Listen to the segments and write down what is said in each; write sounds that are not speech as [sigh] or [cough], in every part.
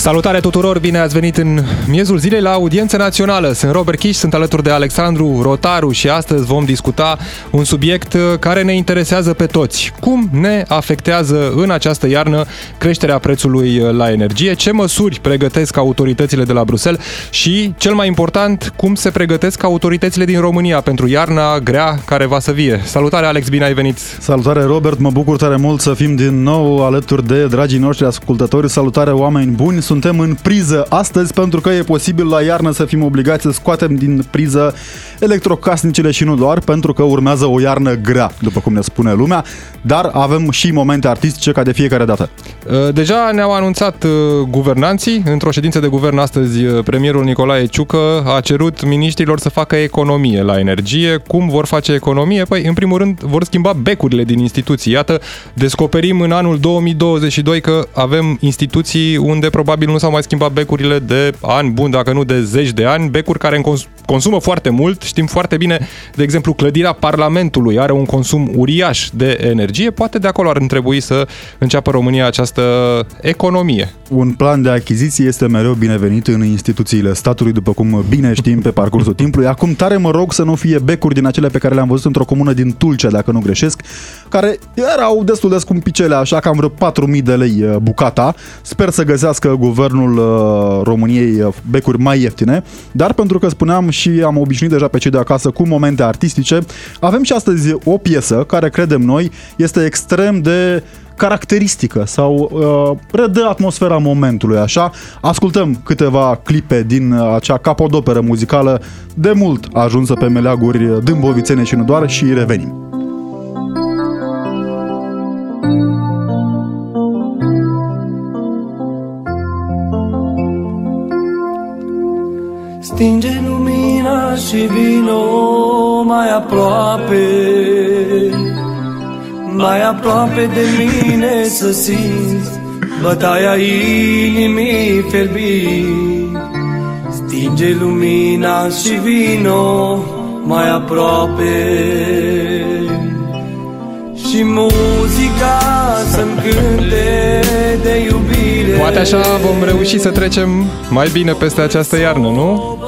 Salutare tuturor, bine ați venit în miezul zilei la audiență națională. Sunt Robert Chiș, sunt alături de Alexandru Rotaru și astăzi vom discuta un subiect uh, care ne interesează pe toți. Cum ne afectează în această iarnă creșterea prețului uh, la energie, ce măsuri pregătesc autoritățile de la Bruxelles și, cel mai important, cum se pregătesc autoritățile din România pentru iarna grea care va să vie. Salutare Alex, bine ai venit! Salutare Robert, mă bucur tare mult să fim din nou alături de dragii noștri ascultători. Salutare oameni buni, suntem în priză astăzi pentru că e posibil la iarnă să fim obligați să scoatem din priză electrocasnicele și nu doar, pentru că urmează o iarnă grea, după cum ne spune lumea, dar avem și momente artistice ca de fiecare dată. Uh, deja ne-au anunțat uh, guvernanții, într-o ședință de guvern astăzi, uh, premierul Nicolae Ciucă a cerut miniștrilor să facă economie la energie. Cum vor face economie? Păi, în primul rând, vor schimba becurile din instituții. Iată, descoperim în anul 2022 că avem instituții unde probabil nu s-au mai schimbat becurile de ani buni, dacă nu de zeci de ani, becuri care consumă foarte mult. Știm foarte bine, de exemplu, clădirea Parlamentului are un consum uriaș de energie. Poate de acolo ar trebui să înceapă România această economie. Un plan de achiziție este mereu binevenit în instituțiile statului, după cum bine știm pe parcursul timpului. Acum tare mă rog să nu fie becuri din acele pe care le-am văzut într-o comună din Tulcea, dacă nu greșesc, care erau destul de scumpicele, așa cam vreo 4.000 de lei uh, bucata. Sper să găsească guvernul uh, României uh, becuri mai ieftine, dar pentru că spuneam și am obișnuit deja pe cei de acasă cu momente artistice, avem și astăzi o piesă care credem noi este extrem de caracteristică sau uh, redă atmosfera momentului, așa. Ascultăm câteva clipe din uh, acea capodoperă muzicală de mult ajunsă pe meleaguri dâmbovițene și nu doar și revenim. Stinge lumina și vino mai aproape. Mai aproape de mine să simți Bătaia inimii fierbit Stinge lumina și vino mai aproape. Și muzica să-mi cânte de iubire. Poate așa vom reuși să trecem mai bine peste această iarnă, nu?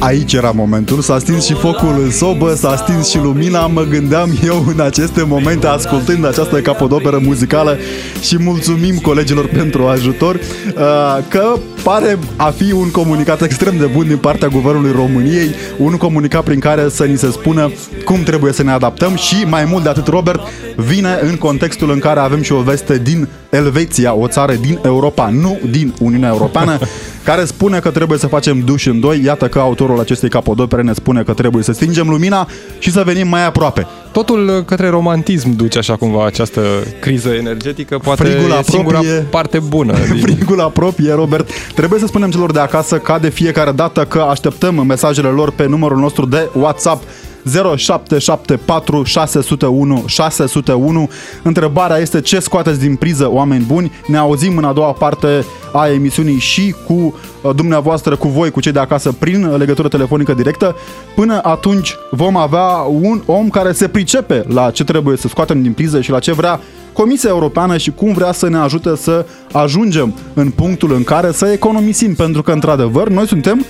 Aici era momentul, s-a stins și focul în sobă, s-a stins și lumina, mă gândeam eu în aceste momente ascultând această capodoperă muzicală și mulțumim colegilor pentru ajutor uh, că pare a fi un comunicat extrem de bun din partea Guvernului României, un comunicat prin care să ni se spună cum trebuie să ne adaptăm și mai mult de atât Robert vine în contextul în care avem și o veste din Elveția, o țară din Europa, nu din Uniunea Europeană, [laughs] care spune că trebuie să facem duș în doi. Iată că autorul acestei capodopere ne spune că trebuie să stingem lumina și să venim mai aproape. Totul către romantism duce așa cumva această criză energetică, poate Frigul e singura parte bună. [laughs] Din... Frigul apropie, Robert. Trebuie să spunem celor de acasă ca de fiecare dată că așteptăm mesajele lor pe numărul nostru de WhatsApp 0774 601 601. Întrebarea este ce scoateți din priză, oameni buni. Ne auzim în a doua parte a emisiunii și cu uh, dumneavoastră, cu voi, cu cei de acasă, prin legătură telefonică directă. Până atunci vom avea un om care se pricepe la ce trebuie să scoatem din priză și la ce vrea Comisia Europeană și cum vrea să ne ajute să ajungem în punctul în care să economisim, pentru că, într-adevăr, noi suntem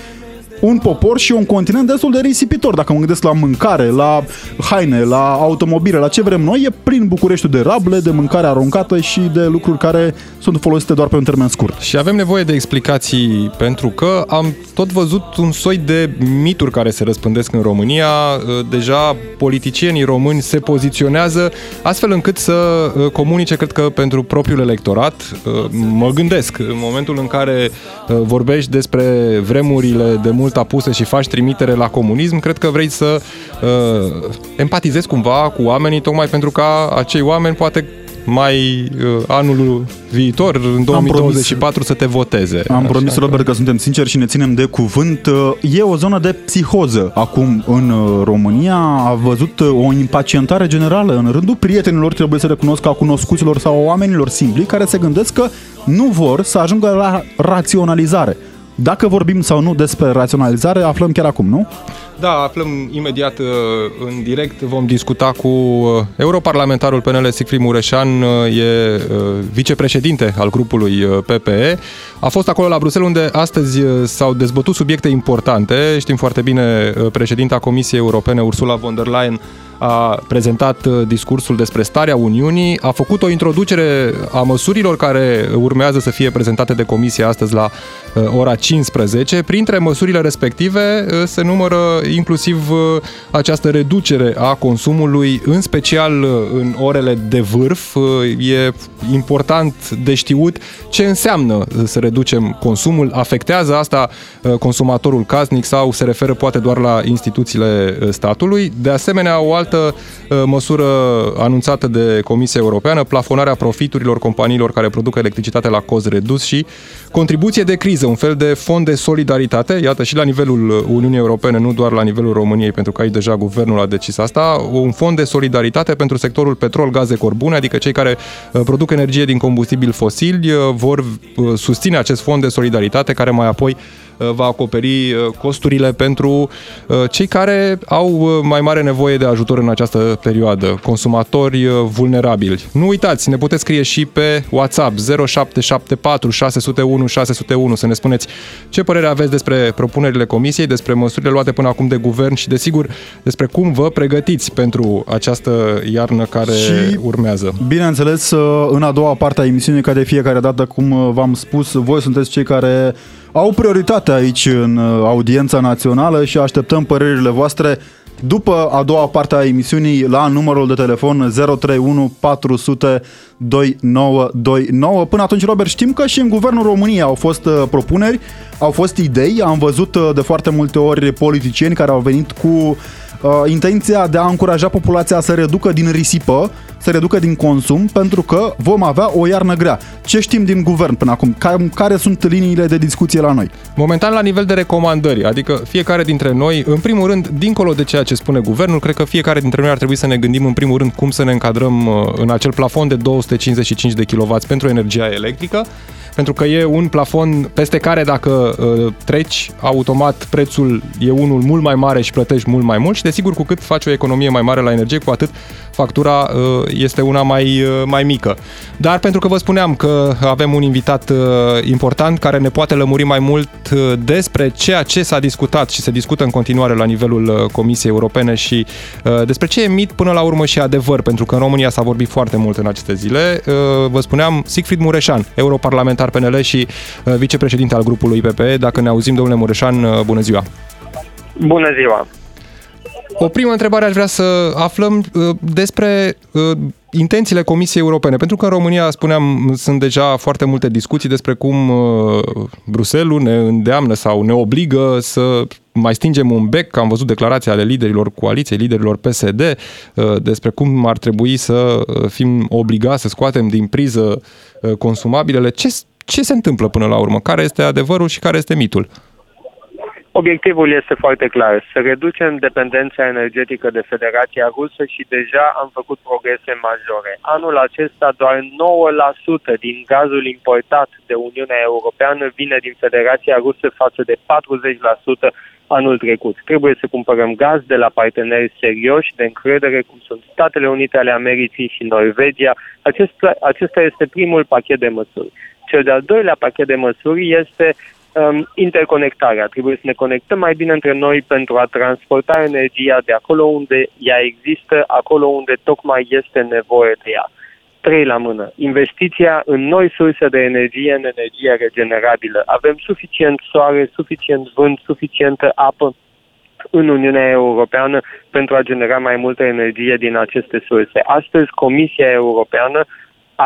un popor și un continent destul de risipitor. Dacă mă gândesc la mâncare, la haine, la automobile, la ce vrem noi, e prin București de rable, de mâncare aruncată și de lucruri care sunt folosite doar pe un termen scurt. Și avem nevoie de explicații pentru că am tot văzut un soi de mituri care se răspândesc în România. Deja politicienii români se poziționează astfel încât să uh, comunice, cred că pentru propriul electorat. Uh, mă gândesc, în momentul în care uh, vorbești despre vremurile de mult mult apuse și faci trimitere la comunism, cred că vrei să uh, empatizezi cumva cu oamenii, tocmai pentru ca acei oameni poate mai uh, anul viitor, în 2024, promis, să te voteze. Am Așa promis, Robert, că suntem sinceri și ne ținem de cuvânt. Uh, e o zonă de psihoză acum în uh, România. A văzut uh, o impacientare generală în rândul prietenilor, trebuie să recunosc, a cunoscuților sau oamenilor simpli, care se gândesc că nu vor să ajungă la raționalizare Dacă vorbim sau nu despre raționalizare, aflăm chiar acum, nu? Da, aflăm imediat uh, în direct. Vom discuta cu uh, europarlamentarul PNL Sicfri Mureșan, uh, e vicepreședinte al grupului PPE. A fost acolo la Bruxelles unde astăzi s-au dezbătut subiecte importante. Știm foarte bine, președinta Comisiei Europene Ursula von der Leyen a prezentat uh, discursul despre starea Uniunii, a făcut o introducere a măsurilor care urmează să fie prezentate de comisie astăzi la uh, ora 15. Printre măsurile respective uh, se numără inclusiv această reducere a consumului, în special în orele de vârf. E important de știut ce înseamnă să reducem consumul. Afectează asta consumatorul casnic sau se referă poate doar la instituțiile statului. De asemenea, o altă altă uh, măsură anunțată de Comisia Europeană, plafonarea profiturilor companiilor care produc electricitate la cost redus și contribuție de criză, un fel de fond de solidaritate, iată și la nivelul Uniunii Europene, nu doar la nivelul României, pentru că aici deja guvernul a decis asta, un fond de solidaritate pentru sectorul petrol, gaze, corbune, adică cei care uh, produc energie din combustibili fosili uh, vor susține acest fond de solidaritate care mai apoi Uh, va acoperi uh, costurile pentru uh, cei care au mai mare nevoie de ajutor în această perioadă, consumatori vulnerabili. Nu uitați, ne puteți scrie și pe WhatsApp 0774 601 601 să ne spuneți ce părere aveți despre propunerile comisiei, despre măsurile luate până acum de guvern și desigur despre cum vă pregătiți pentru această iarnă care și, urmează. Bineînțeles, în a doua parte a emisiunii, ca de fiecare dată, cum v-am spus, voi sunteți cei care au prioritate aici în uh, audiența națională și așteptăm părerile voastre după a doua parte a emisiunii la numărul de telefon 031 400 2929. Până atunci, Robert, știm că și în Guvernul României au fost uh, propuneri, au fost idei, am văzut uh, de foarte multe ori politicieni care au venit cu uh, intenția de a încuraja populația să reducă din risipă, să reducă din consum, pentru că vom avea o iarnă grea. Ce știm din guvern până acum? Care, care sunt liniile de discuție la noi? Momentan la nivel de recomandări, adică fiecare dintre noi, în primul rând, dincolo de ceea ce spune guvernul, cred că fiecare dintre noi ar trebui să ne gândim în primul rând cum să ne încadrăm uh, în acel plafon de 255 de kW pentru energia electrică pentru că e un plafon peste care dacă uh, treci, automat prețul e unul mult mai mare și plătești mult mai mult și desigur cu cât faci o economie mai mare la energie, cu atât factura uh, este una mai, uh, mai mică. Dar pentru că vă spuneam că avem un invitat uh, important care ne poate lămuri mai mult uh, despre ceea ce s-a discutat și se discută în continuare la nivelul uh, Comisiei Europene și uh, despre ce e mit până la urmă și adevăr, pentru că în România s-a vorbit foarte mult în aceste zile. Uh, vă spuneam, Siegfried Mureșan, europarlamentar parlamentar PNL și uh, vicepreședinte al grupului PPE. Dacă ne auzim, domnule Mureșan, uh, bună ziua! Bună ziua! O primă întrebare aș vrea să aflăm uh, despre intențiile Comisiei Europene, pentru că în România, spuneam, sunt deja foarte multe discuții despre cum Bruselul ne îndeamnă sau ne obligă să mai stingem un bec, am văzut declarația ale liderilor coaliției, liderilor PSD, despre cum ar trebui să fim obligați să scoatem din priză consumabilele. Ce ce se întâmplă până la urmă? Care este adevărul și care este mitul? Obiectivul este foarte clar, să reducem dependența energetică de Federația Rusă și deja am făcut progrese majore. Anul acesta doar 9% din gazul importat de Uniunea Europeană vine din Federația Rusă față de 40% anul trecut. Trebuie să cumpărăm gaz de la parteneri serioși, de încredere, cum sunt Statele Unite ale Americii și Norvegia. Acesta, acesta este primul pachet de măsuri. Cel de-al doilea pachet de măsuri este um, interconectarea. Trebuie să ne conectăm mai bine între noi pentru a transporta energia de acolo unde ea există, acolo unde tocmai este nevoie de ea. Trei la mână. Investiția în noi surse de energie, în energie regenerabilă. Avem suficient soare, suficient vânt, suficientă apă în Uniunea Europeană pentru a genera mai multă energie din aceste surse. Astăzi, Comisia Europeană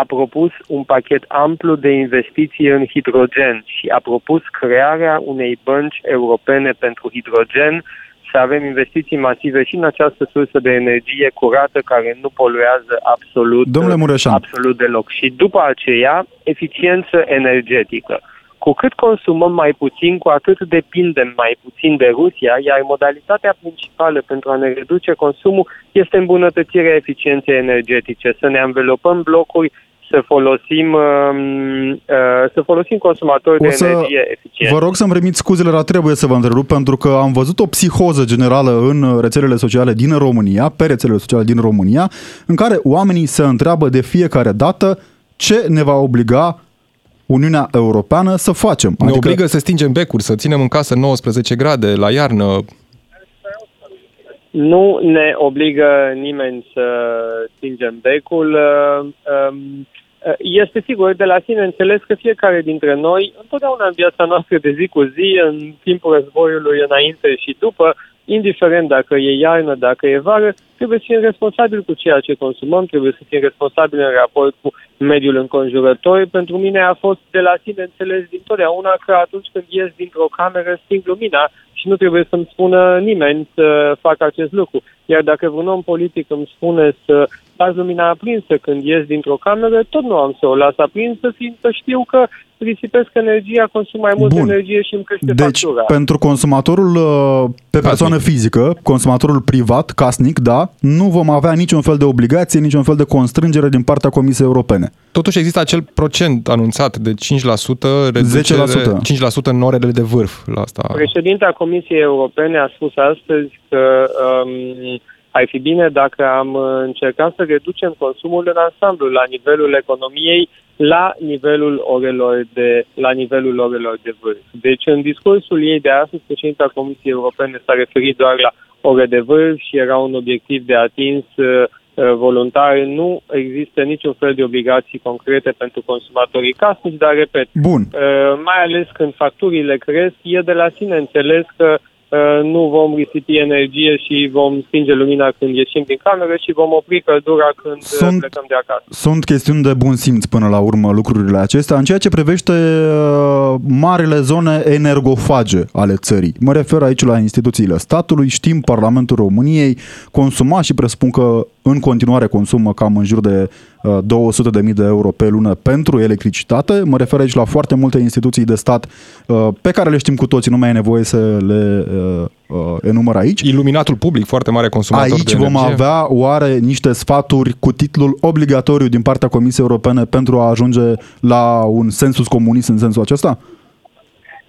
a propus un pachet amplu de investiții în hidrogen și a propus crearea unei bănci europene pentru hidrogen, să avem investiții masive și în această sursă de energie curată care nu poluează absolut, Domnule Mureșan. absolut deloc. Și după aceea, eficiență energetică. Cu cât consumăm mai puțin, cu atât depindem mai puțin de Rusia, iar modalitatea principală pentru a ne reduce consumul este îmbunătățirea eficienței energetice, să ne învelopăm blocuri să folosim, um, uh, să folosim consumatori O de să- energie eficientă. Vă rog să-mi remit scuzele, dar trebuie să vă întrerup pentru că am văzut o psihoză generală în rețelele sociale din România, pe rețelele sociale din România, în care oamenii se întreabă de fiecare dată ce ne va obliga Uniunea Europeană să facem. Ne adică... obligă să stingem becuri, să ținem în casă 19 grade la iarnă. Nu ne obligă nimeni să stingem becul. Uh, um, uh, Este sigur de la sine înțeles că fiecare dintre noi, întotdeauna în viața noastră de zi cu zi, în timpul războiului, înainte și după, indiferent dacă e iarnă, dacă e vară, trebuie să fim responsabili cu ceea ce consumăm, trebuie să fim responsabili în raport cu mediul înconjurător. Pentru mine a fost de la sine înțeles dintotdeauna că atunci când ies dintr-o cameră, sting lumina și nu trebuie să-mi spună nimeni să fac acest lucru. Iar dacă vreun om politic îmi spune să las lumina aprinsă când ies dintr-o cameră, tot nu am să o las aprinsă, fiindcă știu că risipesc energia, consum mai multă Bun. energie și îmi crește Deci, factura. pentru consumatorul uh, pe persoană fizică, consumatorul privat, casnic, da, nu vom avea niciun fel de obligație, niciun fel de constrângere din partea Comisiei Europene. Totuși există acel procent anunțat de 5% reducere, 10%. 5% în orele de vârf la asta. Președinta Comisiei Europene a spus astăzi că um, ar fi bine dacă am uh, încercat să reducem consumul în ansamblu la nivelul economiei, la nivelul orelor de, la nivelul orelor de vârf. Deci în discursul ei de astăzi, președinta Comisiei Europene s-a referit doar la ore de vârf și era un obiectiv de atins uh, uh, voluntar. Nu există niciun fel de obligații concrete pentru consumatorii casnici, dar repet, Bun. Uh, mai ales când facturile cresc, e de la sine înțeles că uh, nu vom risipi energie și vom stinge lumina când ieșim din cameră și vom opri căldura când uh, Sunt- plecăm de acasă. Sunt chestiuni de bun simț până la urmă lucrurile acestea. În ceea ce privește uh, marile zone energofage ale țării, mă refer aici la instituțiile statului, știm Parlamentul României consuma și presupun că în continuare consumă cam în jur de uh, 200.000 de euro pe lună pentru electricitate. Mă refer aici la foarte multe instituții de stat uh, pe care le știm cu toții, nu mai e nevoie să le uh, uh, enumăr aici. Iluminatul public, foarte mare consumator Aici de vom energie. avea oare niște sfaturi cu titlul obligatoriu din partea Comisiei Europene pentru a ajunge la un sensus comunist în sensul acesta?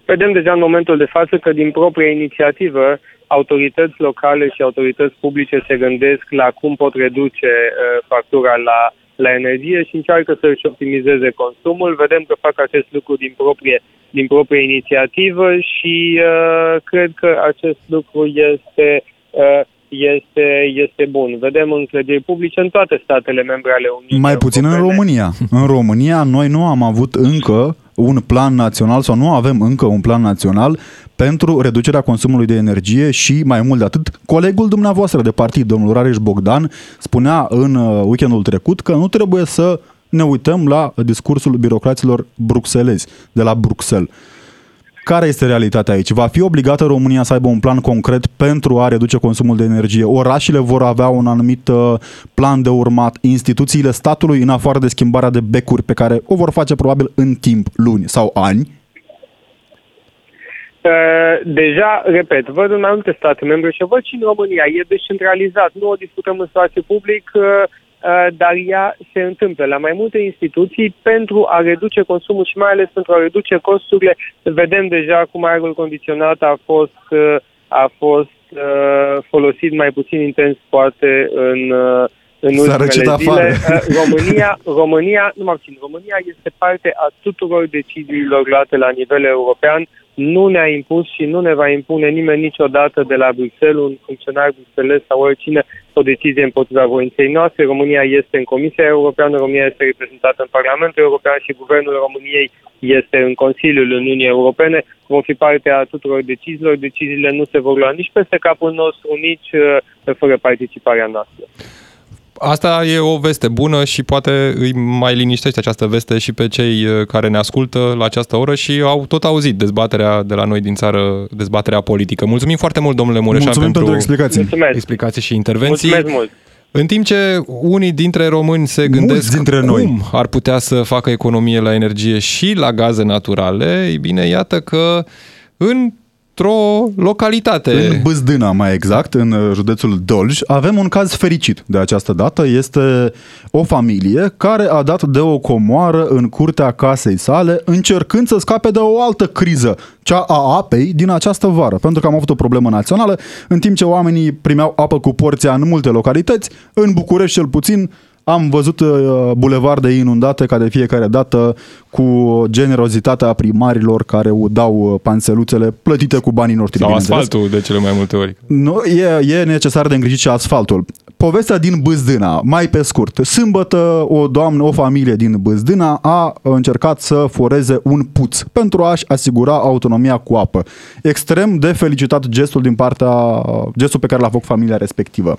Vedem deja în momentul de față că din proprie inițiativă autorități locale și autorități publice se gândesc la cum pot reduce uh, factura la, la energie și încearcă să își optimizeze consumul. Vedem că fac acest lucru din proprie, din proprie inițiativă și uh, cred că acest lucru este, uh, este, este bun. Vedem în clădiri publice în toate statele membre ale Uniunii Mai puțin în Europene. România. În România noi nu am avut încă un plan național sau nu avem încă un plan național pentru reducerea consumului de energie și mai mult de atât, colegul dumneavoastră de partid, domnul Rareș Bogdan, spunea în uh, weekendul trecut că nu trebuie să ne uităm la discursul birocraților bruxelezi, de la Bruxelles. Care este realitatea aici? Va fi obligată România să aibă un plan concret pentru a reduce consumul de energie? Orașele vor avea un anumit uh, plan de urmat, instituțiile statului, în afară de schimbarea de becuri pe care o vor face probabil în timp, luni sau ani, Uh, Deja, repet, văd în mai multe state membre și o văd și în România. E descentralizat, nu o discutăm în spațiu public, uh, uh, dar ea se întâmplă la mai multe instituții pentru a reduce consumul și mai ales pentru a reduce costurile. Vedem deja cum aerul condiționat a fost, uh, a fost uh, folosit mai puțin intens poate în, uh, în S-a ultimele răcit zile. afară. Uh, România, România, nu mă puțin, România este parte a tuturor deciziilor luate la nivel european. Nu ne-a impus și nu ne va impune nimeni niciodată de la Bruxelles, un funcționar bruxeles sau oricine, o decizie împotriva voinței noastre. România este în Comisia Europeană, România este reprezentată în Parlamentul European și Guvernul României este în Consiliul Uniunii Europene. Vom fi parte a tuturor deciziilor. Deciziile nu se vor lua nici peste capul nostru, nici uh, fără participarea noastră. Asta e o veste bună și poate îi mai liniștește această veste și pe cei uh, care ne ascultă la această oră și au tot auzit dezbaterea de la noi din țară, dezbaterea politică. Mulțumim foarte mult, domnule Mureșan, Mulțumim pentru explicații. Mulțumesc! explicații și intervenții. Mulțumesc mult! În timp ce unii dintre români se Mulți gândesc dintre cum noi. ar putea să facă economie la energie și la gaze naturale, ei bine, iată că în într-o localitate. În Bâzdâna, mai exact, în uh, județul Dolj, avem un caz fericit de această dată. Este o familie care a dat de o comoară în curtea casei sale, încercând să scape de o altă criză, cea a apei din această vară. Pentru că am avut o problemă națională, în timp ce oamenii primeau apă cu porția în multe localități, în București cel puțin, am văzut uh, bulevarde inundate ca de fiecare dată cu generozitatea primarilor care dau uh, panseluțele plătite cu banii noștri. Sau bineînțeles. asfaltul de cele mai multe ori. Nu, e, e necesar de îngrijit și asfaltul. Povestea din Bâzdâna, mai pe scurt. Sâmbătă, o doamnă, o familie din Bâzdâna a încercat să foreze un puț pentru a-și asigura autonomia cu apă. Extrem de felicitat gestul din partea, gestul pe care l-a făcut familia respectivă.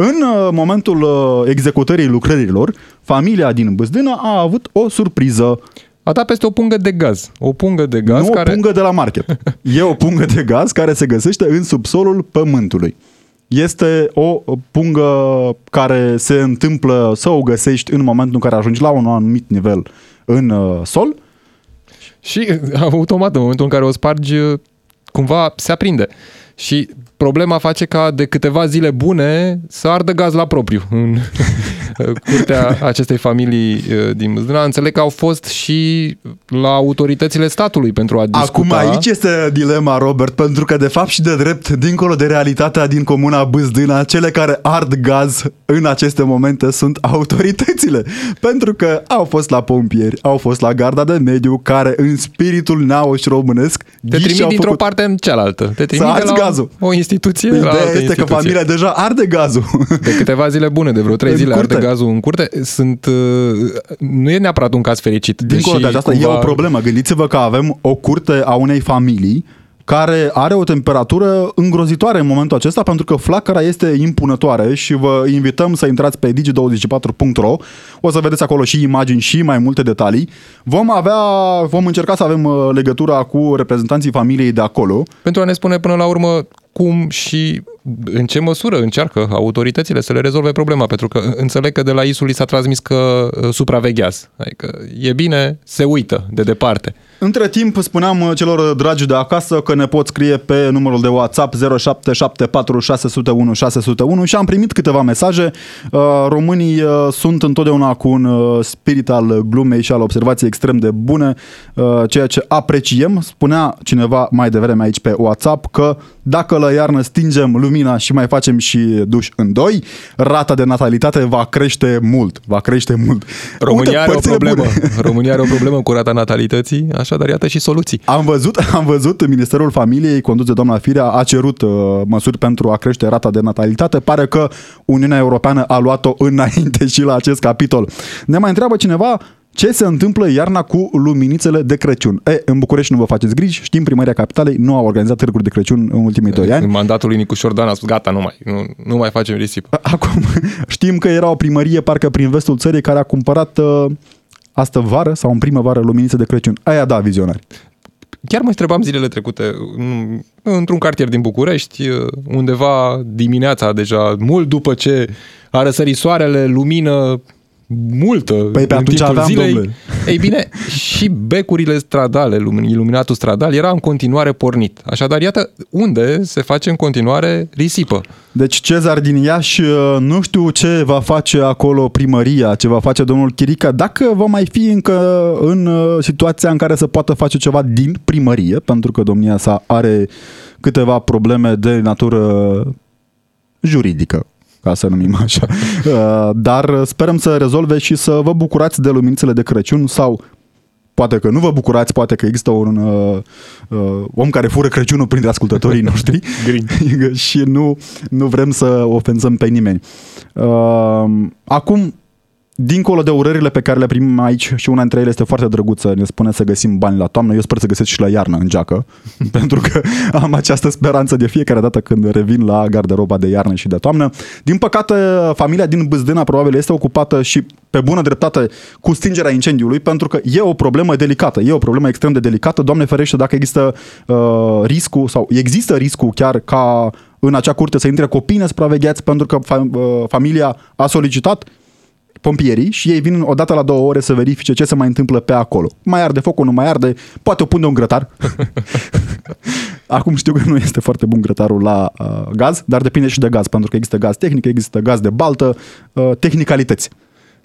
În uh, momentul uh, executării lucrărilor, familia din Bâzdâna a avut o surpriză. A dat peste o pungă de gaz. O pungă de gaz nu care... o pungă de la market. [laughs] E o pungă de gaz care se găsește în subsolul pământului. Este o pungă care se întâmplă să o găsești în momentul în care ajungi la un anumit nivel în uh, sol. Și automat, în momentul în care o spargi, cumva se aprinde. Și problema face ca de câteva zile bune să ardă gaz la propriu în [laughs] curtea acestei familii uh, din Mâzdâna. Înțeleg că au fost și la autoritățile statului pentru a discuta. Acum aici este dilema, Robert, pentru că de fapt și de drept, dincolo de realitatea din comuna Bâzdâna, cele care ard gaz în aceste momente sunt autoritățile. Pentru că au fost la pompieri, au fost la garda de mediu, care în spiritul neauș românesc te trimit dintr-o făcut... parte în cealaltă. Te trimit de la gazul. o instituție Ideea la altă este instituție. că familia deja arde gazul. De câteva zile bune, de vreo trei În zile curte. arde gazul în curte. Sunt, uh, nu e neapărat un caz fericit. Dincolo deși de aceasta, cumva... e o problemă. Gândiți-vă că avem o curte a unei familii care are o temperatură îngrozitoare în momentul acesta pentru că flacăra este impunătoare și vă invităm să intrați pe digi24.ro o să vedeți acolo și imagini și mai multe detalii. Vom avea, vom încerca să avem uh, legătura cu reprezentanții familiei de acolo Pentru a ne spune până la urmă cum și în ce măsură încearcă autoritățile să le rezolve problema, pentru că înțeleg că de la ISU li s-a transmis că uh, supraveghează. Adică e bine, se uită de departe. Între timp, spuneam uh, celor dragi de acasă că ne pot scrie pe numărul de WhatsApp 0774 601 601 și am primit câteva mesaje. Uh, Românii uh, sunt întotdeauna cu un uh, spirit al glumei și al observației extrem de bune, uh, ceea ce apreciem. Spunea cineva mai devreme aici pe WhatsApp că dacă la iarnă stingem lumina și mai facem și duș în doi, rata de natalitate va crește mult. Va crește mult. România Uite, are o părțile problemă. bune. România are o problemă cu rata natalității, așadar iată și soluții. Am văzut, [laughs] am văzut Ministerul Familiei, condus de doamna Firea, a cerut uh, măsuri pentru a crește rata de natalitate. Pare că Uniunea Europeană a luat-o [laughs] înainte și la acest capitol. Ne mai întreabă cineva ce se întâmplă iarna cu luminițele de Crăciun. E, în București nu vă faceți griji, știm, Primăria Capitalei nu a organizat târguri de Crăciun în ultimii doi ani. În mandatul lui Nicu Șordan a spus, gata, nu mai, nu, nu mai facem risipă. Acum [laughs] știm că era o primărie parcă prin vestul țării care a cumpărat uh, astă vară sau în primăvară luminițe de Crăciun. Aia da, vizionari. Chiar mă întrebam zilele trecute, în- într-un cartier din București, undeva dimineața deja, mult după ce a răsărit soarele, lumină multă Păi pe în atunci timpul aveam, zilei. domnule. Ei bine, și becurile stradale, lumin- iluminatul stradal, era în continuare pornit. Așadar, iată unde se face în continuare risipă. Deci Cezar din Iași, uh, nu știu ce va face acolo primăria, ce va face domnul Chirica, dacă va mai fi încă în uh, situația în care să poată face ceva din primărie, pentru că domnia sa are câteva probleme de natură juridică ca să numim așa. [laughs] Uh, Dar sperăm să rezolve și să vă bucurați de luminițele de Crăciun sau poate că nu vă bucurați, poate că există un uh, uh, om care fură Crăciunul printre ascultătorii [laughs] noștri [laughs] și nu, nu vrem să ofensăm pe nimeni. Uh, acum, dincolo de urările pe care le primim aici și una dintre ele este foarte drăguță, ne spune să găsim bani la toamnă, eu sper să găsesc și la iarnă în geacă, [laughs] pentru că am această speranță de fiecare dată când revin la garderoba de iarnă și de toamnă. Din păcate, familia din Bâzdâna probabil este ocupată și pe bună dreptate cu stingerea incendiului, pentru că e o problemă delicată, e o problemă extrem de delicată. Doamne ferește dacă există uh, riscul sau există riscul chiar ca în acea curte să intre copii nesupravegheați pentru că fa- uh, familia a solicitat pompierii și ei vin odată la două ore să verifice ce se mai întâmplă pe acolo. Mai arde focul, nu mai arde, poate o pun de un grătar. [laughs] Acum știu că nu este foarte bun grătarul la uh, gaz, dar depinde și de gaz, pentru că există gaz tehnic, există gaz de baltă, uh, tehnicalități.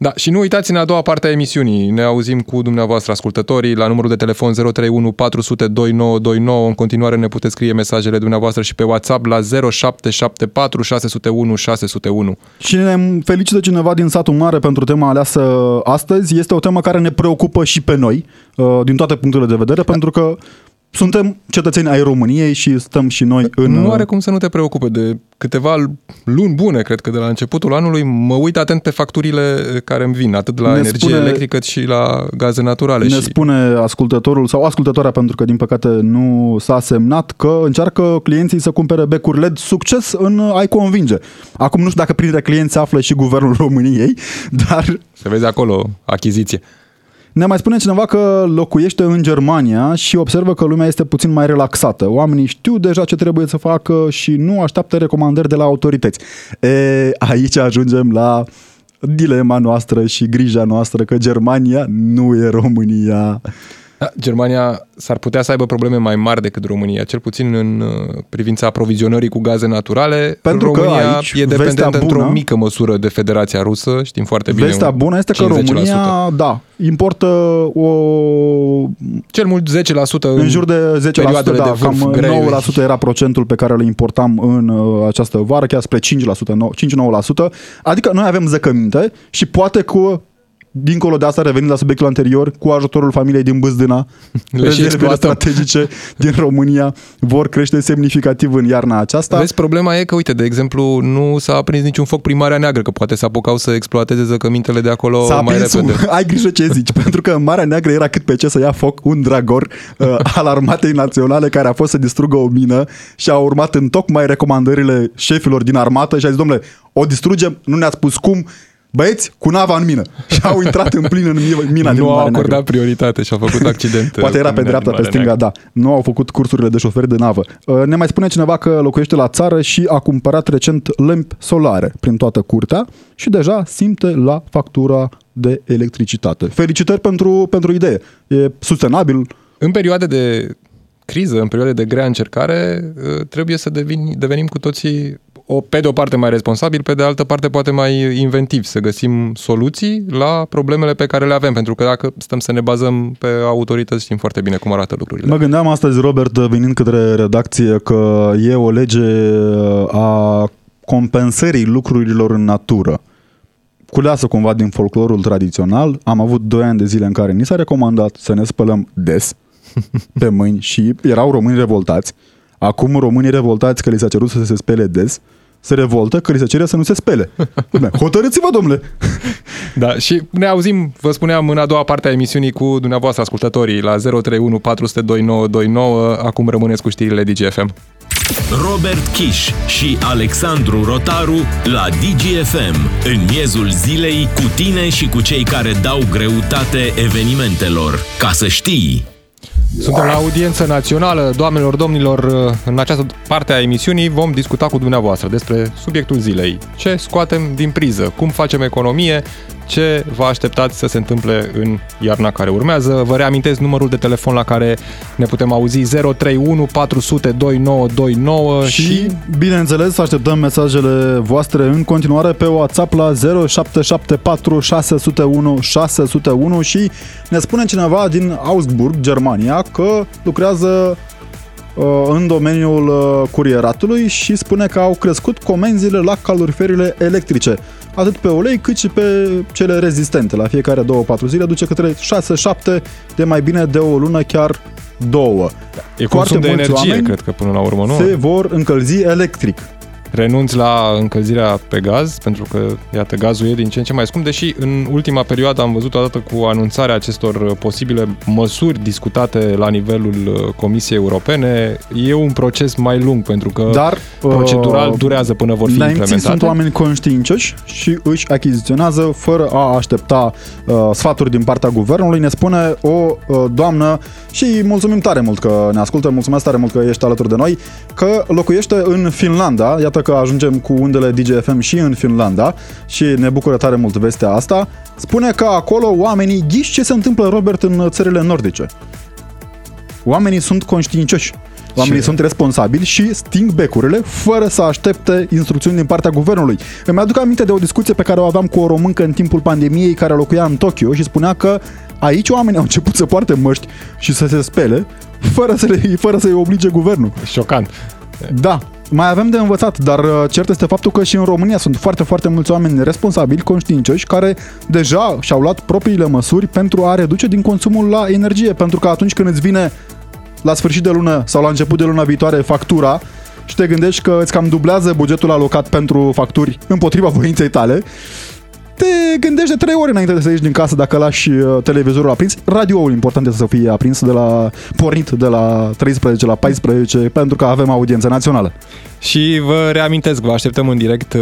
Da, și nu uitați în a doua parte a emisiunii. Ne auzim cu dumneavoastră ascultătorii la numărul de telefon 031 400 2929. În continuare ne puteți scrie mesajele dumneavoastră și pe WhatsApp la 0774 601 601. Și ne felicită cineva din satul mare pentru tema aleasă astăzi. Este o temă care ne preocupă și pe noi, uh, din toate punctele de vedere, pentru că suntem cetățeni ai României și stăm și noi în... Nu are cum să nu te preocupe. De câteva luni bune, cred că de la începutul anului, mă uit atent pe facturile care îmi vin, atât la ne energie spune, electrică cât și la gaze naturale. Ne și... spune ascultătorul sau ascultătoarea, pentru că din păcate nu s-a semnat, că încearcă clienții să cumpere becuri LED succes în ai convinge. Acum nu știu dacă printre clienți se află și Guvernul [laughs] României, dar... Se vede acolo achiziție. Ne mai spune cineva că locuiește în Germania și observă că lumea este puțin mai relaxată. Oamenii știu deja ce trebuie să facă și nu așteaptă recomandări de la autorități. E, aici ajungem la dilema noastră și grija noastră că Germania nu e România. Da, Germania s-ar putea să aibă probleme mai mari decât România, cel puțin în uh, privința aprovizionării cu gaze naturale. Pentru România că aici, e dependentă într-o mică măsură de Federația Rusă, știm foarte bine. Vestea bună este că România, da, importă o... Cel mult 10% în, în jur de 10%, da, de cam greu. 9% era procentul pe care îl importam în uh, această vară, chiar spre 5%, 5-9%. Adică noi avem zăcăminte și poate cu dincolo de asta, revenind la subiectul anterior, cu ajutorul familiei din Bâzdâna, rezervele strategice din România vor crește semnificativ în iarna aceasta. Vezi, problema e că, uite, de exemplu, nu s-a aprins niciun foc prin Marea Neagră, că poate s-a apucau să exploateze zăcămintele de acolo s-a mai repede. Un... Ai grijă ce zici, [laughs] pentru că în Marea Neagră era cât pe ce să ia foc un dragor uh, al armatei naționale care a fost să distrugă o mină și a urmat în tocmai recomandările șefilor din armată și a zis, domnule, o distrugem, nu ne-ați spus cum, băieți cu nava în mină și au intrat în plin în mina nu din Nu au acordat Neagră. prioritate și au făcut accident. Poate era pe dreapta, pe stânga, da. Nu au făcut cursurile de șoferi de navă. Uh, ne mai spune cineva că locuiește la țară și a cumpărat recent lempi solare prin toată curtea și deja simte la factura de electricitate. Felicitări pentru, pentru idee. E sustenabil. În perioade de criză, în perioade de grea încercare, uh, trebuie să devin, devenim cu toții o, pe de o parte mai responsabil, pe de altă parte poate mai inventiv, să găsim soluții la problemele pe care le avem, pentru că dacă stăm să ne bazăm pe autorități, știm foarte bine cum arată lucrurile. Mă gândeam astăzi, Robert, venind către redacție, că e o lege a compensării lucrurilor în natură culeasă cumva din folclorul tradițional. Am avut 2 ani de zile în care ni s-a recomandat să ne spălăm des [laughs] pe mâini și erau români revoltați. Acum românii revoltați că li s-a cerut să se spele des, se revoltă că li se cere să nu se spele. [laughs] Hotărâți-vă, domnule! [laughs] Da, și ne auzim, vă spuneam, în a doua parte a emisiunii cu dumneavoastră ascultătorii la 031 400 2929. Acum rămâneți cu știrile DGFM. Robert Kiș și Alexandru Rotaru la DGFM. În miezul zilei, cu tine și cu cei care dau greutate evenimentelor. Ca să știi! Suntem la audiență națională, doamnelor, domnilor, în această parte a emisiunii vom discuta cu dumneavoastră despre subiectul zilei. Ce scoatem din priză, cum facem economie, ce vă așteptați să se întâmple în iarna care urmează. Vă reamintesc numărul de telefon la care ne putem auzi 031 400 2929 și, și bineînțeles așteptăm mesajele voastre în continuare pe WhatsApp la 0774 601 601 și ne spune cineva din Augsburg, Germania, că lucrează uh, în domeniul uh, curieratului și spune că au crescut comenzile la caloriferile electrice atât pe ulei cât și pe cele rezistente. La fiecare 2-4 zile duce către 6-7 de mai bine de o lună, chiar două. E consum de energie, cred că până la urmă, nu? Se vor încălzi electric renunți la încălzirea pe gaz, pentru că, iată, gazul e din ce în ce mai scump, deși în ultima perioadă am văzut odată cu anunțarea acestor posibile măsuri discutate la nivelul uh, Comisiei Europene, e un proces mai lung, pentru că Dar, procedural uh, durează până vor fi implementate. sunt oameni conștiincioși și își achiziționează fără a aștepta uh, sfaturi din partea guvernului. Ne spune o uh, doamnă și mulțumim tare mult că ne ascultă, mulțumesc tare mult că ești alături de noi, că locuiește în Finlanda, iată că ajungem cu undele DGFM și în Finlanda și ne bucură tare mult vestea asta, spune că acolo oamenii ghiși ce se întâmplă, Robert, în țările nordice. Oamenii sunt conștiincioși Oamenii Și- sunt responsabili și sting becurile fără să aștepte instrucțiuni din partea guvernului. Îmi aduc aminte de o discuție pe care o aveam cu o româncă în timpul pandemiei care locuia în Tokyo și spunea că aici oamenii au început să poarte măști și să se spele fără, să le, fără să-i oblige guvernul. Șocant. Da, mai avem de învățat, dar uh, cert este faptul că și în România sunt foarte, foarte mulți oameni responsabili, conștiincioși, care deja și-au luat propriile măsuri pentru a reduce din consumul la energie, pentru că atunci când îți vine la sfârșit de lună sau la început de luna viitoare factura și te gândești că îți cam dublează bugetul alocat pentru facturi împotriva voinței tale, te gândești de trei ori înainte de să ieși din casă dacă lași uh, televizorul aprins. Radioul important este să fie aprins de la pornit de la 13 la 14 pentru că avem audiență națională. Și vă reamintesc, vă așteptăm în direct uh,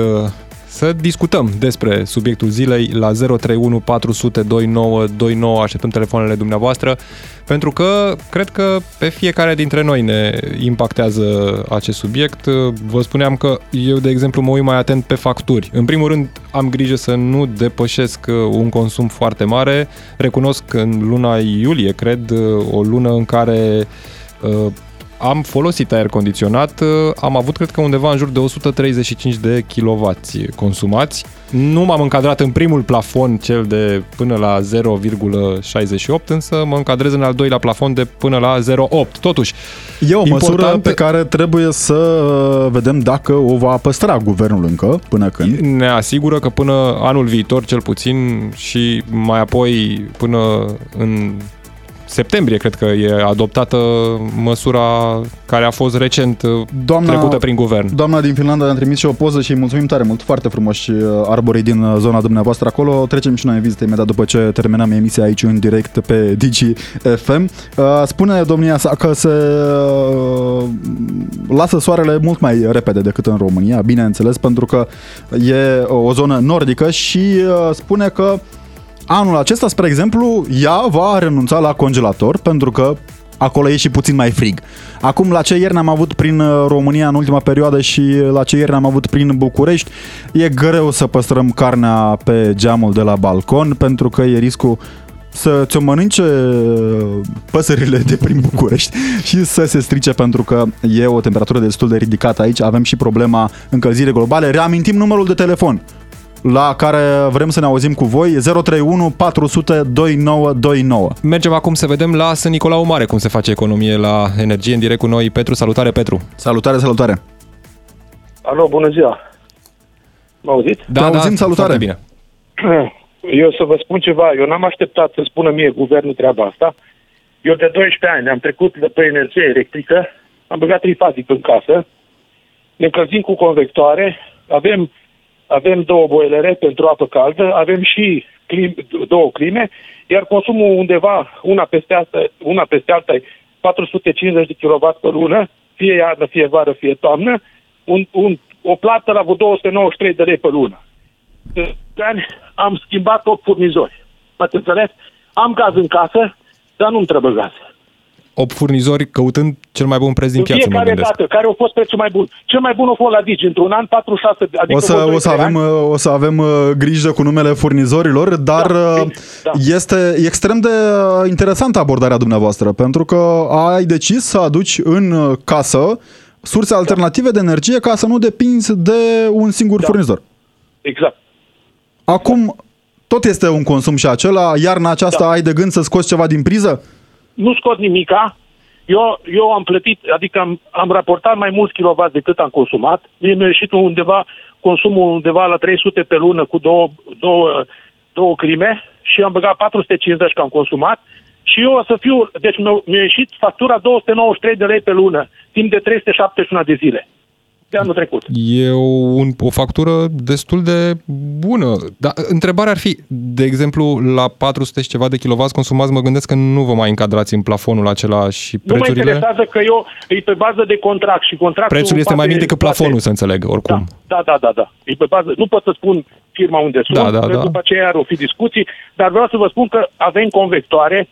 să discutăm despre subiectul zilei la 031 400 2929. Așteptăm telefoanele dumneavoastră pentru că cred că pe fiecare dintre noi ne impactează acest subiect. Vă spuneam că eu, de exemplu, mă uit mai atent pe facturi. În primul rând, am grijă să nu depășesc uh, un consum foarte mare. Recunosc că în luna iulie, cred, uh, o lună în care uh, am folosit aer condiționat, uh, am avut cred că undeva în jur de 135 de kW consumați. Nu m-am încadrat în primul plafon, cel de până la 0,68, însă mă încadrez în al doilea plafon de până la 0,8. Totuși, E o măsură Important- pe care trebuie să uh, vedem dacă o va păstra guvernul încă, până când. ne asigură că până anul viitor, cel puțin, și mai apoi până în septembrie, cred că e adoptată măsura care a fost recent uh, Doamna- trecută prin guvern. Doamna din Finlanda ne-a trimis și o poză și îi mulțumim tare mult, foarte frumoși uh, arborii din uh, zona dumneavoastră acolo. Trecem și noi în vizită imediat după ce terminăm emisia aici în direct pe Digi FM. Uh, Spune domnia sa că se uh, lasă soarele mult mai repede decât în România, bineînțeles, pentru că e o zonă nordică și uh, spune că anul acesta, spre exemplu, ea va renunța la congelator pentru că acolo e și puțin mai frig. Acum, la ce ieri ne-am avut prin uh, România în ultima perioadă și la ce ieri ne-am avut prin București, e greu să păstrăm carnea pe geamul de la balcon pentru că e riscul să ți-o mănânce uh, păsările de prin București [laughs] și să se strice pentru că e o temperatură destul de ridicată aici. Avem și problema încălzirii globale. Reamintim numărul de telefon la care vrem să ne auzim cu voi 031 400 2929. Mergem acum să vedem la St. Nicolau Mare cum se face economie la energie în direct cu noi. Petru, salutare Petru! Salutare, salutare! Alo, bună ziua! Mă auziți? Da, auzim, salutare. foarte bine. [clears throat] Eu să vă spun ceva, eu n-am așteptat să spună mie guvernul treaba asta. Eu de 12 ani am trecut de pe energie electrică, am băgat trifazic în casă, ne încălzim cu convectoare, avem, avem două boilere pentru apă caldă, avem și clim, două clime, iar consumul undeva, una peste alta, una peste alta e 450 de kW pe lună, fie iarnă, fie vară, fie toamnă, un, un, o plată la vreo 293 de lei pe lună. De ani am schimbat 8 furnizori. M-ați înțeles? Am gaz în casă, dar nu-mi trebuie gaz. 8 furnizori căutând cel mai bun preț din În piață, mă fiecare gândesc. dată, care a fost prețul mai bun. Cel mai bun a fost la Digi, într-un an 46, de- adică O să, vreo o, să 2-3 avem, ani. uh, o să avem uh, grijă cu numele furnizorilor, dar Da, uh, bine, da. este extrem de uh, interesantă abordarea dumneavoastră, pentru că ai decis să aduci în uh, casă surse alternative de energie ca să nu depinzi de un singur Da. furnizor. Exact. Acum, tot este un consum și acela, iarna aceasta Da. ai de gând să scoți ceva din priză? Nu scot nimica. Eu, eu am plătit, adică am, am raportat mai mulți kilovați decât am consumat. Mie mi-a ieșit undeva, consumul undeva la 300 pe lună cu două, două, două clime și am băgat 450 că am consumat. Și eu o să fiu, deci mi-a, mi-a ieșit factura 293 de lei pe lună, timp de 371 de zile. De anul trecut. E o, un, o factură destul de bună. Dar întrebarea ar fi, de exemplu, la 400 și ceva de kilovați consumați, mă gândesc că nu vă mai încadrați în plafonul acela și Nu mă prețurile... interesează că eu e pe bază de contract și contractul... Prețul este mai poate- mic decât poate- plafonul, să înțeleg, oricum. Da, da, da, da. E pe bază, nu pot să spun firma unde sunt, Da, da, că da. după aceea ar o fi discuții, dar vreau să vă spun că avem convectoare.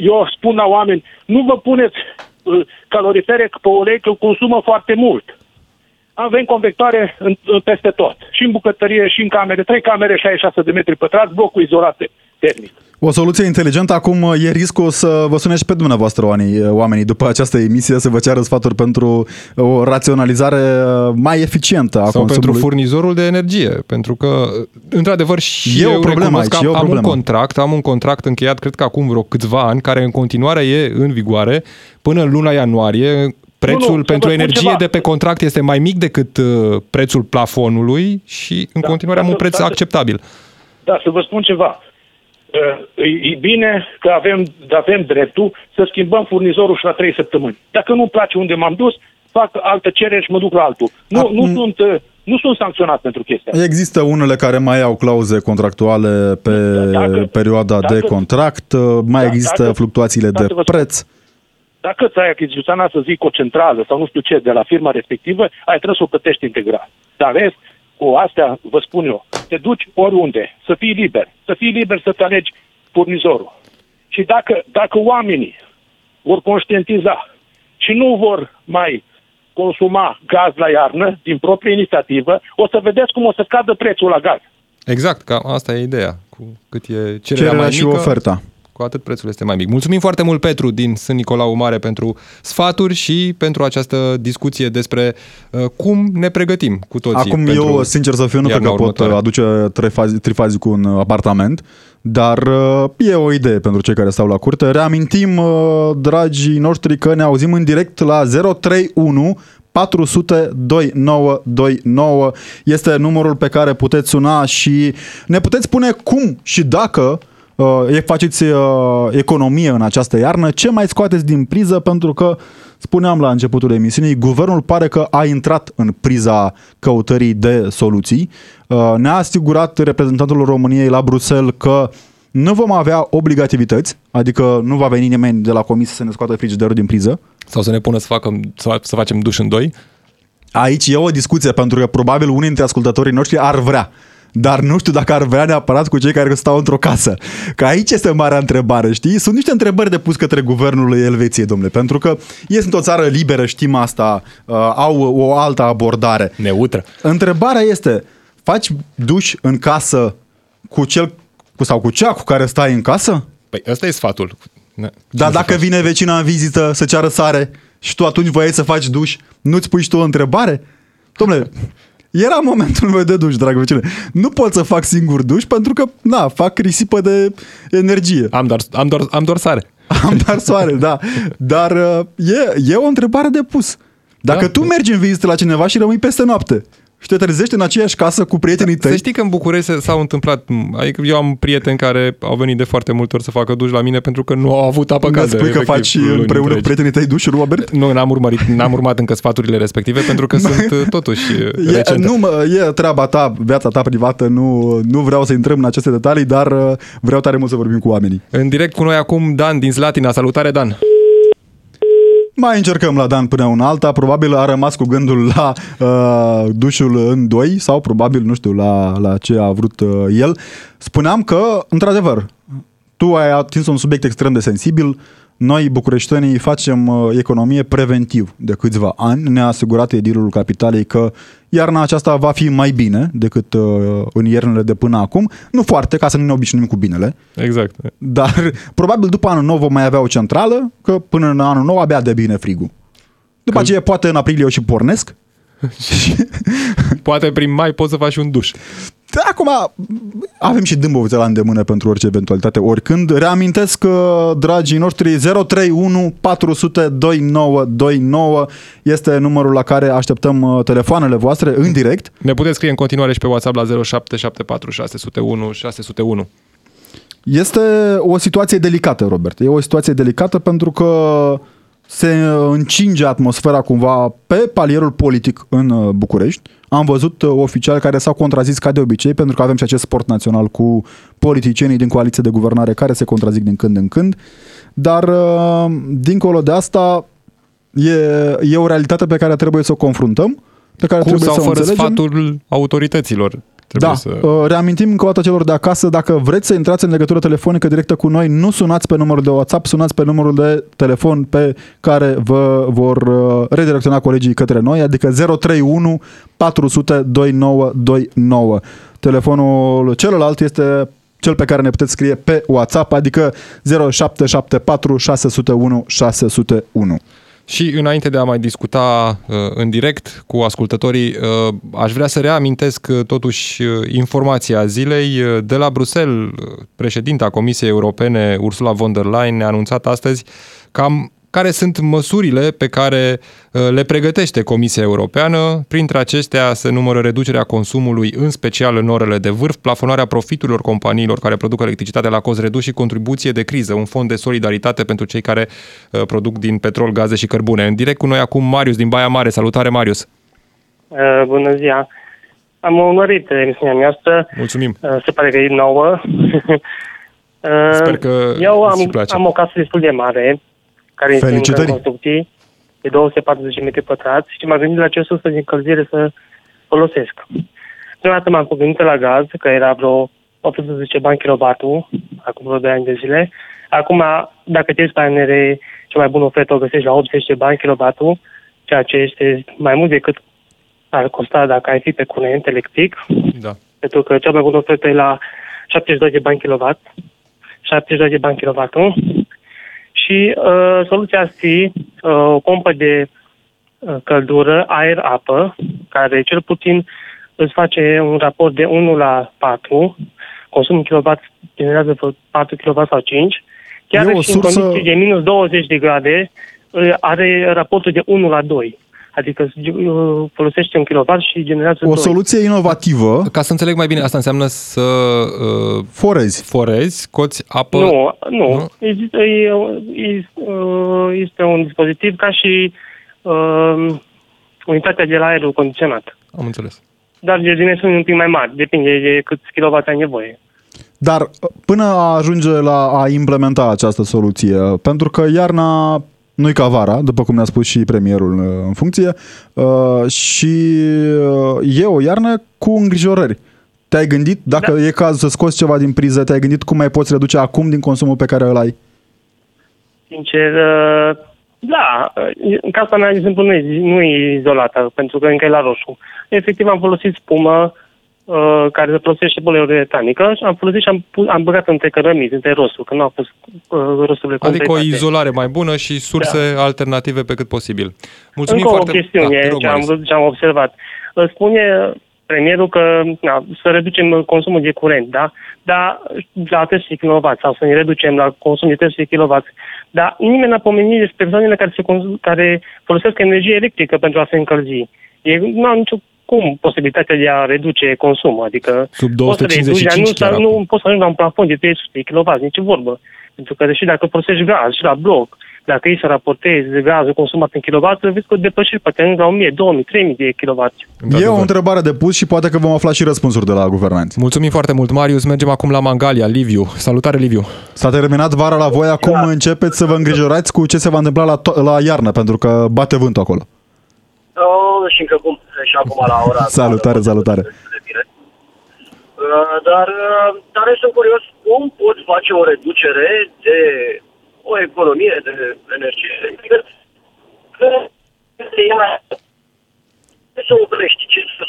Eu spun la oameni, nu vă puneți uh, calorifere pe ulei că consumă foarte mult. Avem convectoare în, în, peste tot. Și în bucătărie, și în camere. Trei camere, 66 de metri pătrați, blocul izolat termic. O soluție inteligentă acum e riscul să vă sune și pe dumneavoastră oamenii, oamenii după această emisie să vă ceară sfaturi pentru o raționalizare mai eficientă a Sau consumului. pentru furnizorul de energie, pentru că, într-adevăr, și E o eu problemă recunosc că aici, e o am, am un problemă. contract, am un contract încheiat, cred că acum vreo câțiva ani, care în continuare e în vigoare până în luna ianuarie. Prețul Nu, nu, să pentru vă spun energie ceva. de pe contract este mai mic decât uh, prețul plafonului și în Da, continuare am un da, preț da, da. acceptabil. Da, să vă spun ceva. Uh, E e bine că avem, avem dreptul să schimbăm furnizorul și la trei săptămâni. Dacă nu-mi place unde m-am dus, fac altă cerere și mă duc la altul. Nu, Acum- nu, sunt, uh, nu sunt sancționat pentru chestia asta. Există unele care mai au clauze contractuale pe Dacă- perioada de dacă- contract, mai Da, există dacă- fluctuațiile de dacă vă spun- preț. Dacă ți ai achiziționat, să zic, o centrală sau nu știu ce de la firma respectivă, ai trebuie să o plătești integral. Dar rest, cu astea, vă spun eu, te duci oriunde, să fii liber, să fii liber să-ți alegi furnizorul. Și dacă, dacă oamenii vor conștientiza și nu vor mai consuma gaz la iarnă din proprie inițiativă, o să vedeți cum o să scadă prețul la gaz. Exact, ca asta e ideea. Cu cât e cererea, Cererea mai și mică, oferta. Cu atât prețul este mai mic. Mulțumim foarte mult, Petru, din Sân Nicolau Mare, pentru sfaturi și pentru această discuție despre uh, cum ne pregătim cu toții. Acum pentru eu, sincer să fiu, nu cred iarna că pot următoare. aduce trifazi, trifazicul în apartament, dar uh, e o idee pentru cei care stau la curte. Reamintim, uh, dragii noștri, că ne auzim în direct la 031 400 2929 este numărul pe care puteți suna și ne puteți spune cum și dacă uh, e- faceți uh, economie în această iarnă, ce mai scoateți din priză, pentru că spuneam la începutul emisiunii, guvernul pare că a intrat în priza căutării de soluții. Uh, Ne-a asigurat reprezentantul României la Bruxelles că nu vom avea obligativități, adică nu va veni nimeni de la comisie să ne scoată frigiderul din priză. Sau să ne pună să, facă, să, să facem duș în doi. Aici e o discuție, pentru că probabil unii dintre ascultătorii noștri ar vrea. Dar nu știu dacă ar vrea neapărat cu cei care stau într-o casă. Că aici este marea întrebare, știi? Sunt niște întrebări de pus către guvernul Elveției, domnule, pentru că ei sunt o țară liberă, știm asta, uh, au o altă abordare. Neutră. Întrebarea este, faci duș în casă cu cel cu, sau cu cea cu care stai în casă? Păi ăsta e sfatul. Ne- Dar ce să dacă faci? vine vecina în vizită să ceară sare și tu atunci voiai să faci duș, nu-ți pui și tu o întrebare? Dom'le, era momentul meu de duș, dragă vecine. Nu pot să fac singur duș pentru că, na, fac risipă de energie. Am doar, am, doar, am doar sare. Am doar soare, da. Dar uh, e, e o întrebare de pus. Dacă Da. tu mergi în vizită la cineva și rămâi peste noapte și te trezești în aceeași casă cu prietenii tăi, Să știi că în București se- s-au întâmplat, adică eu am prieteni care au venit de foarte multe ori să facă duș la mine pentru că nu au avut apă ne caldă. spui că efectiv, faci luni împreună cu întregi. prietenii tăi duș, Robert? Nu, n-am urmărit, n-am urmat încă sfaturile respective pentru că [laughs] sunt uh, totuși uh, E, recente. nu, mă, e treaba ta, viața ta privată, nu, nu vreau să intrăm în aceste detalii, dar uh, vreau tare mult să vorbim cu oamenii. În direct cu noi acum Dan din Slatina. Salutare, Dan! Mai încercăm la Dan până una alta, probabil a rămas cu gândul la uh, dușul în doi sau probabil, nu știu, la, la ce a vrut uh, el. Spuneam că, într-adevăr, tu ai atins un subiect extrem de sensibil, noi, bucureștenii, facem uh, economie preventiv de câțiva ani. Ne-a asigurat edilul capitalei că iarna aceasta va fi mai bine decât uh, în iernile de până acum. Nu foarte, ca să nu ne obișnuim cu binele, Exact. dar probabil după anul nou vom mai avea o centrală, că până în anul nou abia de bine frigul. După aceea poate în aprilie o și pornesc. [laughs] Poate prin mai poți să faci un duș. De acum avem și Dâmbovița la îndemână pentru orice eventualitate, oricând. Reamintesc că, dragii noștri, 031 400 2929 este numărul la care așteptăm uh, telefoanele voastre în direct. Ne puteți scrie în continuare și pe WhatsApp la 0774 601 601. Este o situație delicată, Robert. E o situație delicată pentru că se încinge atmosfera cumva pe palierul politic în uh, București. Am văzut uh, oficiali care s-au contrazis ca de obicei, pentru că avem și acest sport național cu politicienii din coaliție de guvernare care se contrazic din când în când. Dar, uh, dincolo de asta, e, e o realitate pe care trebuie să o confruntăm, pe care Cu trebuie sau să o fără înțelegem. sfatul autorităților. Trebuie Da, să... uh, reamintim încă o dată celor de acasă, dacă vreți să intrați în legătură telefonică directă cu noi, nu sunați pe numărul de WhatsApp, sunați pe numărul de telefon pe care vă vor uh, redirecționa colegii către noi, adică 031 400 2929. Telefonul celălalt este cel pe care ne puteți scrie pe WhatsApp, adică 0774 601 601. Și înainte de a mai discuta uh, în direct cu ascultătorii, uh, aș vrea să reamintesc uh, totuși uh, informația zilei. Uh, De la Bruxelles, uh, președinta Comisiei Europene, Ursula von der Leyen, ne-a anunțat astăzi cam care sunt măsurile pe care uh, le pregătește Comisia Europeană. Printre acestea se numără reducerea consumului, în special în orele de vârf, plafonarea profiturilor companiilor care produc electricitate la cost redus și contribuție de criză, un fond de solidaritate pentru cei care uh, produc din petrol, gaze și cărbune. În direct cu noi acum Marius din Baia Mare. Salutare, Marius! Uh, bună ziua! Am urmărit emisiunea noastră. Mulțumim! Uh, se pare că e nouă. [laughs] Uh, Sper că Eu îți am, place. am o casă destul de mare, care este încă în Felicitări! construcții, de 240 metri pătrați și m-am gândit la ce sursă de încălzire să folosesc. Prima dată m-am gândit la gaz, că era vreo 18 bani kilovatul, acum vreo 2 ani de zile. Acum, dacă te uiți pe ANR, cea mai bună ofertă o găsești la 80 de bani kilovatul, ceea ce este mai mult decât ar costa dacă ai fi pe curent electric, Da. pentru că cea mai bună ofertă e la 72 de bani kilowatt, 72 de bani kilowattul și uh, soluția ar fi uh, o pompă de uh, căldură, aer-apă, care cel puțin îți face un raport de 1 la 4, consumul kilowatt generează vreo 4 kW sau 5, chiar E o și sursă- în condiții de minus 20 de grade uh, are raportul de 1 la 2. Adică uh, folosește un kilowatt și generează O 2. soluție inovativă, Ca să înțeleg mai bine, asta înseamnă să uh, forezi. forezi, scoți apă... Nu, nu. Nu? Este, e, e, uh, este un dispozitiv ca și uh, unitatea de la aerul condiționat. Am înțeles. Dar de dimensiuni un pic mai mari, depinde de cât kilowatt ai nevoie. Dar uh, până a ajunge la a implementa această soluție, pentru că iarna nu-i ca vara, după cum ne-a spus și premierul uh, în funcție, uh, și uh, e o iarnă cu îngrijorări. Te-ai gândit, dacă Da. e cazul să scoți ceva din priză, te-ai gândit cum mai poți reduce acum din consumul pe care îl ai? Sincer, uh, da, uh, casa mea, de exemplu, nu e, nu e izolată, pentru că încă e la roșu. Efectiv, am folosit spumă uh, care se folosește poliuretanică și am folosit și am, pu- am băgat între cărămizi, între rosturi, că nu au fost uh, rosturile Adică o completate. izolare mai bună și surse alternative pe cât posibil. Mulțumim Încă foarte o chestiune Da, te rog, ce, am, Marius. văzut- ce am observat. Îl Spune premierul că na, să reducem consumul de curent, da? Dar la 300 kW sau să ne reducem la consum de 300 kW. Dar nimeni n-a pomenit despre persoanele care, se consum, care folosesc energie electrică pentru a se încălzi. Ei nu au nicio cum posibilitatea de a reduce consumul, adică Sub poți să reduci, dar 255 nu, chiar să- acum. nu poți să ajungi la un plafon de 300 kW, nici vorbă. Pentru că deși dacă folosești gaz și la bloc, dacă ei să raportezi gazul consumat în kilowatt, vezi că depășești poate ajungi la 1000, 2000, 3000 de kilowatt. E Într-adevăr. o întrebare de pus și poate că vom afla și răspunsuri de la guvernanți. Mulțumim foarte mult, Marius. Mergem acum la Mangalia, Liviu. Salutare, Liviu. S-a terminat vara la voi, acum începeți să vă îngrijorați cu ce se va întâmpla la, to- la iarnă, pentru că bate vântul acolo. Oh, și încă cum și acum la ora asta. Salutare, salutare. De bine. Uh, Dar uh, tare sunt curios cum poți face o reducere de o economie de energie electrică că ea să oprești, ce să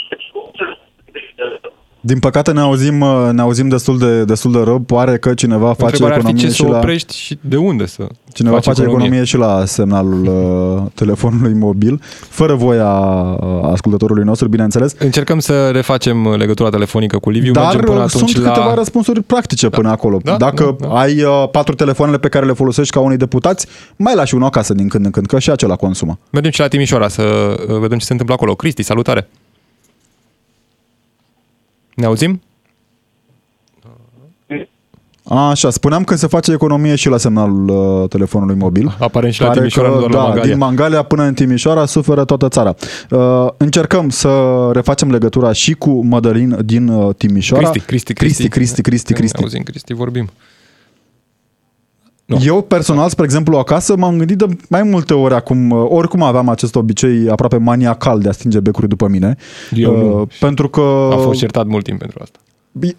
Din păcate ne auzim, uh, ne auzim destul, de, destul de rău. Pare că cineva face Întrebarea ar fi economie ce și să la... oprești și de unde să Cineva faci face economie. și la semnalul uh, telefonului mobil, fără voia uh, ascultătorului nostru, bineînțeles. Încercăm să refacem legătura telefonică cu Liviu. Dar Mergem până uh, atunci sunt la... câteva răspunsuri practice până acolo. Da, Dacă da, da. ai uh, patru telefoanele pe care le folosești ca unii deputați, mai lași unul acasă din când în când, că și acela consumă. Mergem și la Timișoara să uh, vedem ce se întâmplă acolo. Cristi, salutare! Ne auzim? Așa, spuneam că se face economie și la semnalul uh, telefonului mobil. Aparent și la Pare Timișoara, că, nu doar da, la Mangalia. din Mangalia până în Timișoara suferă toată țara. Uh, încercăm să refacem legătura și cu Mădălin din uh, Timișoara. Cristi, Cristi, Cristi, Cristi, Cristi, Când Cristi. Auzim, Cristi, vorbim. Nu. Eu personal, spre exemplu, acasă m-am gândit de mai multe ori acum, uh, oricum aveam acest obicei aproape maniacal de a stinge becuri după mine. Eu nu. Uh, pentru că Am fost certat mult timp pentru asta.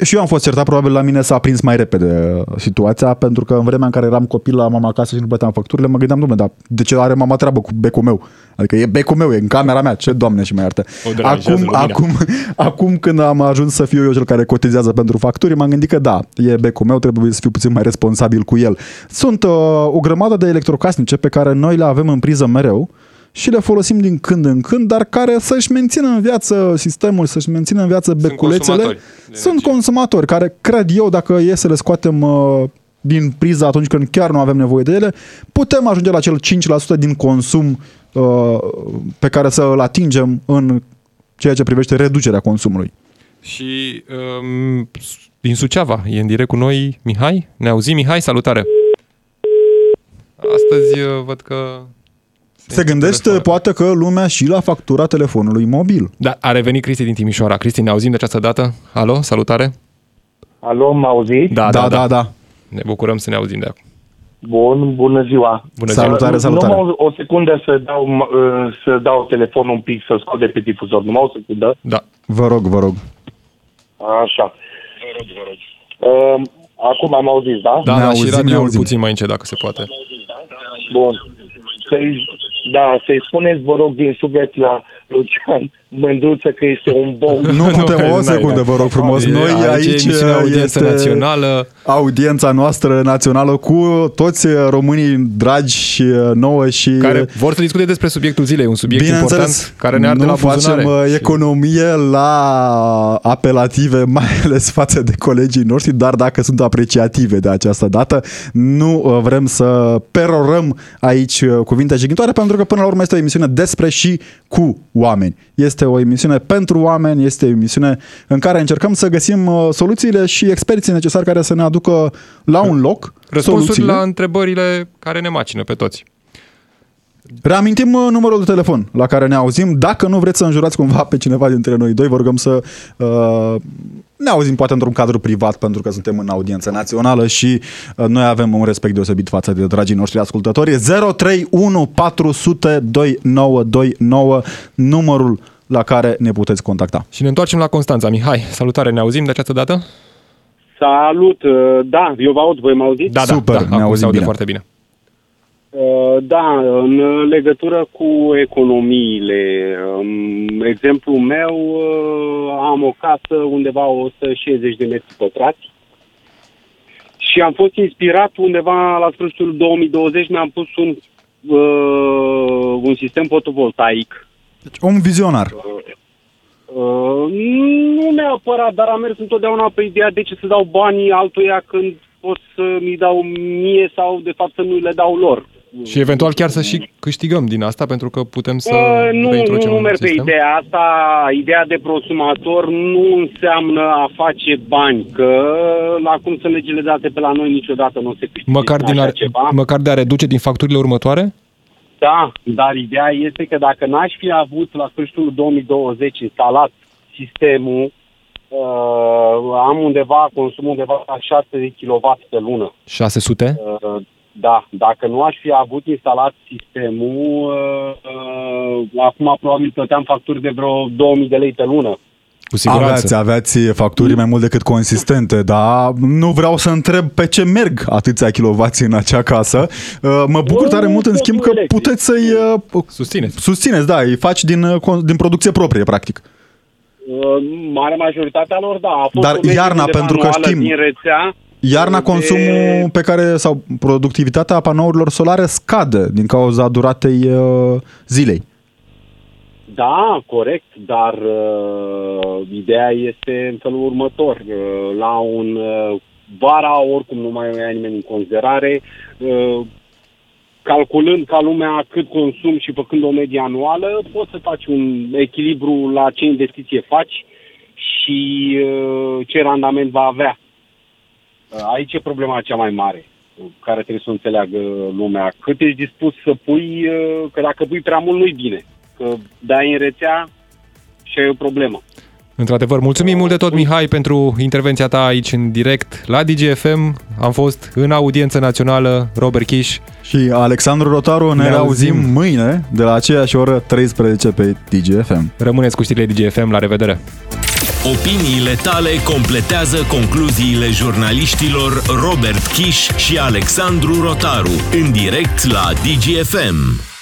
Și eu am fost certat, probabil la mine s-a prins mai repede uh, situația, pentru că în vremea în care eram copil la mama acasă și nu plăteam facturile, mă gândeam, domnule, dar de ce are mama treabă cu becul meu? Adică e becul meu, e în camera mea, ce doamne și mai iartă. O deranjează Acum, lumina. acum, acum când am ajuns să fiu eu cel care cotizează pentru facturi, m-am gândit că da, e becul meu, trebuie să fiu puțin mai responsabil cu el. Sunt uh, o grămadă de electrocasnice pe care noi le avem în priză mereu, și le folosim din când în când, dar care să-și mențină în viață sistemul, să-și mențină în viață beculețele. consumatori de Sunt energie. consumatori care, cred eu, dacă e să le scoatem uh, din priză atunci când chiar nu avem nevoie de ele, putem ajunge la cel 5% din consum uh, pe care să îl atingem în ceea ce privește reducerea consumului. Și um, din Suceava e în direct cu noi Mihai. Ne auzi, Mihai? Salutare! Astăzi uh, văd că... Se gândește telefonul. poate că lumea și la factura telefonului mobil. Da, a revenit Cristi din Timișoara. Cristi, ne auzim de această dată? Alo, salutare! Alo, mă auziți? Da, da, da. da. Ne bucurăm să ne auzim de acum. Bun, bună ziua. Bună Salutare, Nu- salutare. Numai o, o secundă să dau, m- uh, să dau telefonul un pic, să scot de pe difuzor. Numai o secundă. Da. Vă rog, vă rog. Așa. Uh, acum am auzit, da? Da, Ne da, auzim, și ne radio auzim. puțin mai încet, dacă se poate. Bun. Să-i, da, să-i spuneți, vă rog, din suflet la Lucian Mândruță că este un bou. Nu [laughs] putem, n-ai, o secundă, n-ai. vă rog frumos. E- Noi aici e aici emisiunea Audiență este Națională. audiența noastră națională cu toți românii dragi și nouă și Care vor să discute despre subiectul zilei, un subiect important care ne arde nu la buzunare. facem uh, Și- economie la apelative, [laughs] mai ales față de colegii noștri, dar dacă sunt apreciative de această dată, nu uh, vrem să perorăm aici uh, cuvinte jignitoare, pentru că până la urmă este o emisiune despre și cu oameni. Este o emisiune pentru oameni, este o emisiune în care încercăm să găsim uh, soluțiile și experții necesari care să ne aducă la un loc Răspunsuri soluțiile. la întrebările care ne macină pe toți. Reamintim uh, numărul de telefon la care ne auzim. Dacă nu vreți să înjurați cumva pe cineva dintre noi doi, vă rugăm să uh, ne auzim poate într-un cadru privat pentru că suntem în audiență națională și uh, noi avem un respect deosebit față de dragii noștri ascultători. E 031 400 2929 numărul la care ne puteți contacta. Și ne întoarcem la Constanța. Mihai, salutare, ne auzim de această dată? Salut! uh, Da, eu vă aud, voi mă auziți? Da, Super, da, ne da, acum auzim se aude bine. foarte bine. Uh, Da, în legătură cu economiile, um, exemplul meu, uh, am o casă undeva 160 de metri pătrați și am fost inspirat undeva la sfârșitul 2020, mi-am pus un, uh, un sistem fotovoltaic Deci, om vizionar. Uh, nu neapărat, dar am mers întotdeauna pe ideea de ce să dau banii altuia când pot să mi dau mie sau de fapt să nu le dau lor. Și eventual chiar să și câștigăm din asta, pentru că putem să Uh, nu, nu, reintroducem nu un merg pe sistem. ideea asta. Ideea de prosumator nu înseamnă a face bani, că la cum sunt legile date pe la noi niciodată nu se câștigă Măcar, din așa a, ceva. măcar de a reduce din facturile următoare? Da, dar ideea este că dacă n-aș fi avut la sfârșitul 2020 instalat sistemul, uh, am undeva, consum undeva la 6 de kW pe lună. 600? Uh, da, dacă nu aș fi avut instalat sistemul, uh, uh, acum probabil plăteam facturi de vreo 2000 de lei pe lună. Cu siguranță. Aveți, aveți facturi mai mult decât consistente, dar nu vreau să întreb pe ce merg atâția kilovați în acea casă. Uh, Mă bucur Nu, tare mult, în totul schimb, că electric. puteți să-i uh, Susțineți. susțineți, da, îi faci din, uh, con- din producție proprie, practic. Uh, Mare majoritatea lor, da. A fost Dar o medie iarna, undeva pentru că anuală știm- Din rețea, Iarna de- consumul pe care, sau productivitatea panourilor solare scade din cauza duratei uh, zilei. Da, corect, dar uh, ideea este în felul următor. Uh, la un uh, vara, oricum nu mai ia nimeni în considerare, uh, calculând ca lumea cât consum și făcând o medie anuală, poți să faci un echilibru la ce investiție faci și uh, ce randament va avea. Uh, Aici e problema cea mai mare uh, care trebuie să o înțeleagă lumea. Cât ești dispus să pui, uh, că dacă pui prea mult nu-i bine. Că dai în rețea și ai o problemă. Într-adevăr, mulțumim mult de tot, Mihai, pentru intervenția ta aici în direct la DGFM. Am fost în audiență națională, Robert Kiș. Și Alexandru Rotaru ne, Ne auzim auzim. mâine de la aceeași oră 13 pe DGFM. Rămâneți cu știrile DGFM, la revedere! Opiniile tale completează concluziile jurnaliștilor Robert Kiș și Alexandru Rotaru în direct la DGFM.